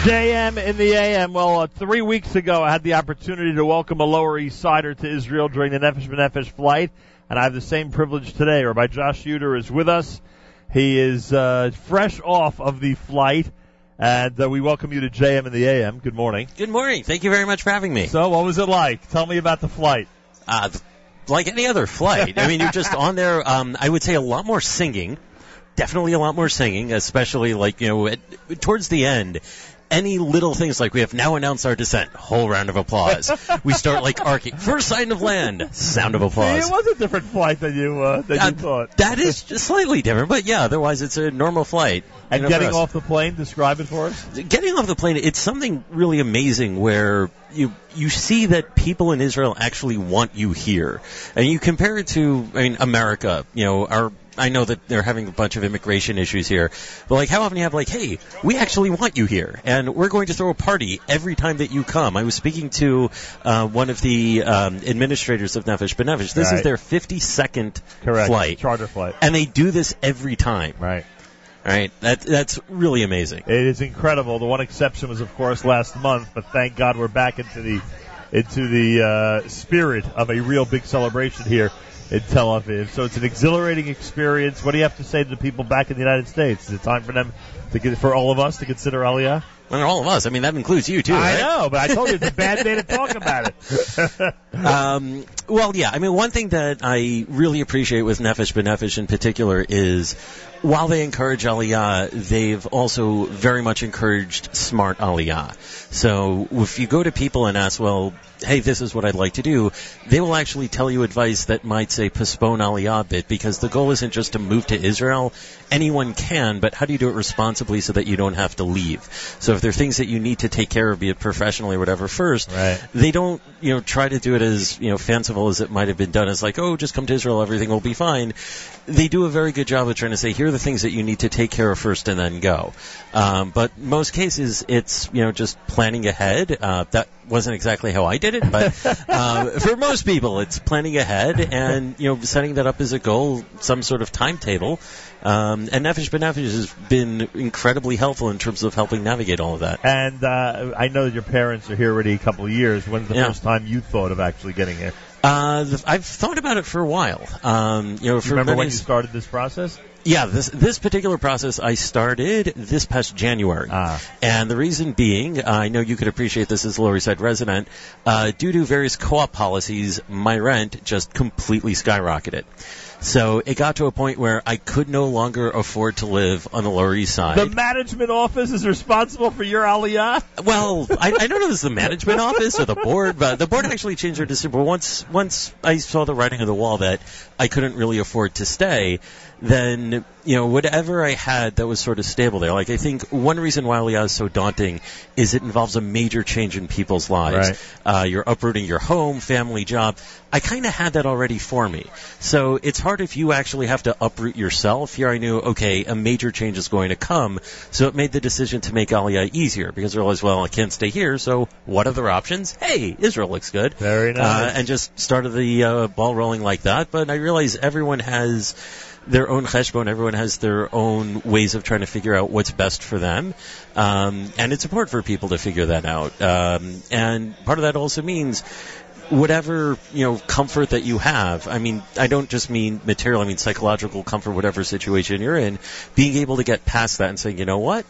JM in the AM. Well, uh, three weeks ago, I had the opportunity to welcome a Lower East Sider to Israel during the Nefesh B'Nefesh flight, and I have the same privilege today. Rabbi Josh Yuter is with us. He is uh, fresh off of the flight, and uh, we welcome you to JM in the AM. Good morning. Good morning. Thank you very much for having me. So, what was it like? Tell me about the flight. Uh, like any other flight. I mean, you're just on there. Um, I would say a lot more singing. Definitely a lot more singing, especially like you know at, towards the end any little things like we have now announced our descent. Whole round of applause. we start like arcing. First sign of land. Sound of applause. See, it was a different flight than you uh, than Uh, you thought. that is just slightly different, but yeah, otherwise it's a normal flight. and You know, getting off the plane, describe it for us. getting off the plane, it's something really amazing where you you see that people in Israel actually want you here, and you compare it to, I mean, America. You know, our I know that they're having a bunch of immigration issues here, but like, how often you have like, hey, we actually want you here, and we're going to throw a party every time that you come. I was speaking to uh, one of the um, administrators of Nefesh B'Nefesh. This is their 52nd Correct. flight, Charter flight. and they do this every time. Right. Right? That that's really amazing. It is incredible. The one exception was, of course, last month, but thank God we're back into the into the uh, spirit of a real big celebration here in Tel Aviv. So it's an exhilarating experience. What do you have to say to the people back in the United States? Is it time for them to get, for all of us to consider Aliyah? Well, all of us. I mean, that includes you too. I right? know, but I told you it's a bad day to talk about it. Um, well, yeah. I mean, one thing that I really appreciate with Nefesh B'Nefesh in particular is while they encourage Aliyah, they've also very much encouraged smart Aliyah. So if you go to people and ask, well, hey, this is what I'd like to do, they will actually tell you advice that might say postpone Aliyah a bit because the goal isn't just to move to Israel. Anyone can, but how do you do it responsibly so that you don't have to leave? So if there are things that you need to take care of, be it professionally or whatever first, Right. they don't, you know, try to do it as, you know, fanciful as it might have been done as like, oh, just come to Israel, everything will be fine. They do a very good job of trying to say, here are the things that you need to take care of first and then go. Um, but most cases, it's, you know, just planning ahead. Uh, that wasn't exactly how I did it, but uh, for most people, it's planning ahead and, you know, setting that up as a goal, some sort of timetable. Um, and Nefesh B'Nefesh has been incredibly helpful in terms of helping navigate all of that. and uh, I know that your parents are here already a couple of years. When's the Yeah. first time you thought of actually getting here? Uh, I've thought about it for a while. Um, you know, for Remember when you started this process? Yeah, this this particular process I started this past January, Ah. and the reason being, I know you could appreciate this as a Lower East Side resident. Uh, due to various co-op policies, my rent just completely skyrocketed. So it got to a point where I could no longer afford to live on the Lower East Side. The management office is responsible for your Aliyah? Well, I, I don't know if it's the management office or the board, but the board actually changed their decision. But once once I saw the writing on the wall that I couldn't really afford to stay, then you know whatever I had that was sort of stable there. Like I think one reason why Aliyah is so daunting is it involves a major change in people's lives. Uh, you're uprooting your home, family, job. I kind of had that already for me, so it's hard if you actually have to uproot yourself. Here I knew, okay, a major change is going to come, so it made the decision to make Aliyah easier because I realized, well, I can't stay here, so what other options? Hey, Israel looks good. Very nice. Uh, and just started the uh, ball rolling like that. But I realize everyone has their own cheshbon. Everyone has their own ways of trying to figure out what's best for them. Um, and it's important for people to figure that out. Um, and part of that also means whatever you know comfort that you have i mean i don't just mean material i mean psychological comfort whatever situation you're in being able to get past that and saying you know what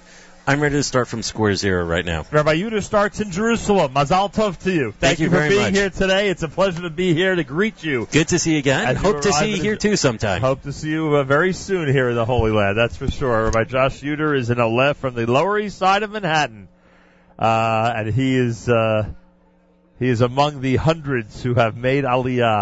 i'm ready to start from square zero right now Rabbi Yuter starts in Jerusalem. Mazal tov to you. Thank, you for very being much. here today. It's a pleasure to be here to greet you. good to see you again you hope to see you here too sometime Hope to see you uh, very soon here in the Holy Land. That's for sure. Rabbi Josh Yuter is in a left from the Lower East Side of Manhattan, uh, and he is uh, he is among the hundreds who have made Aliyah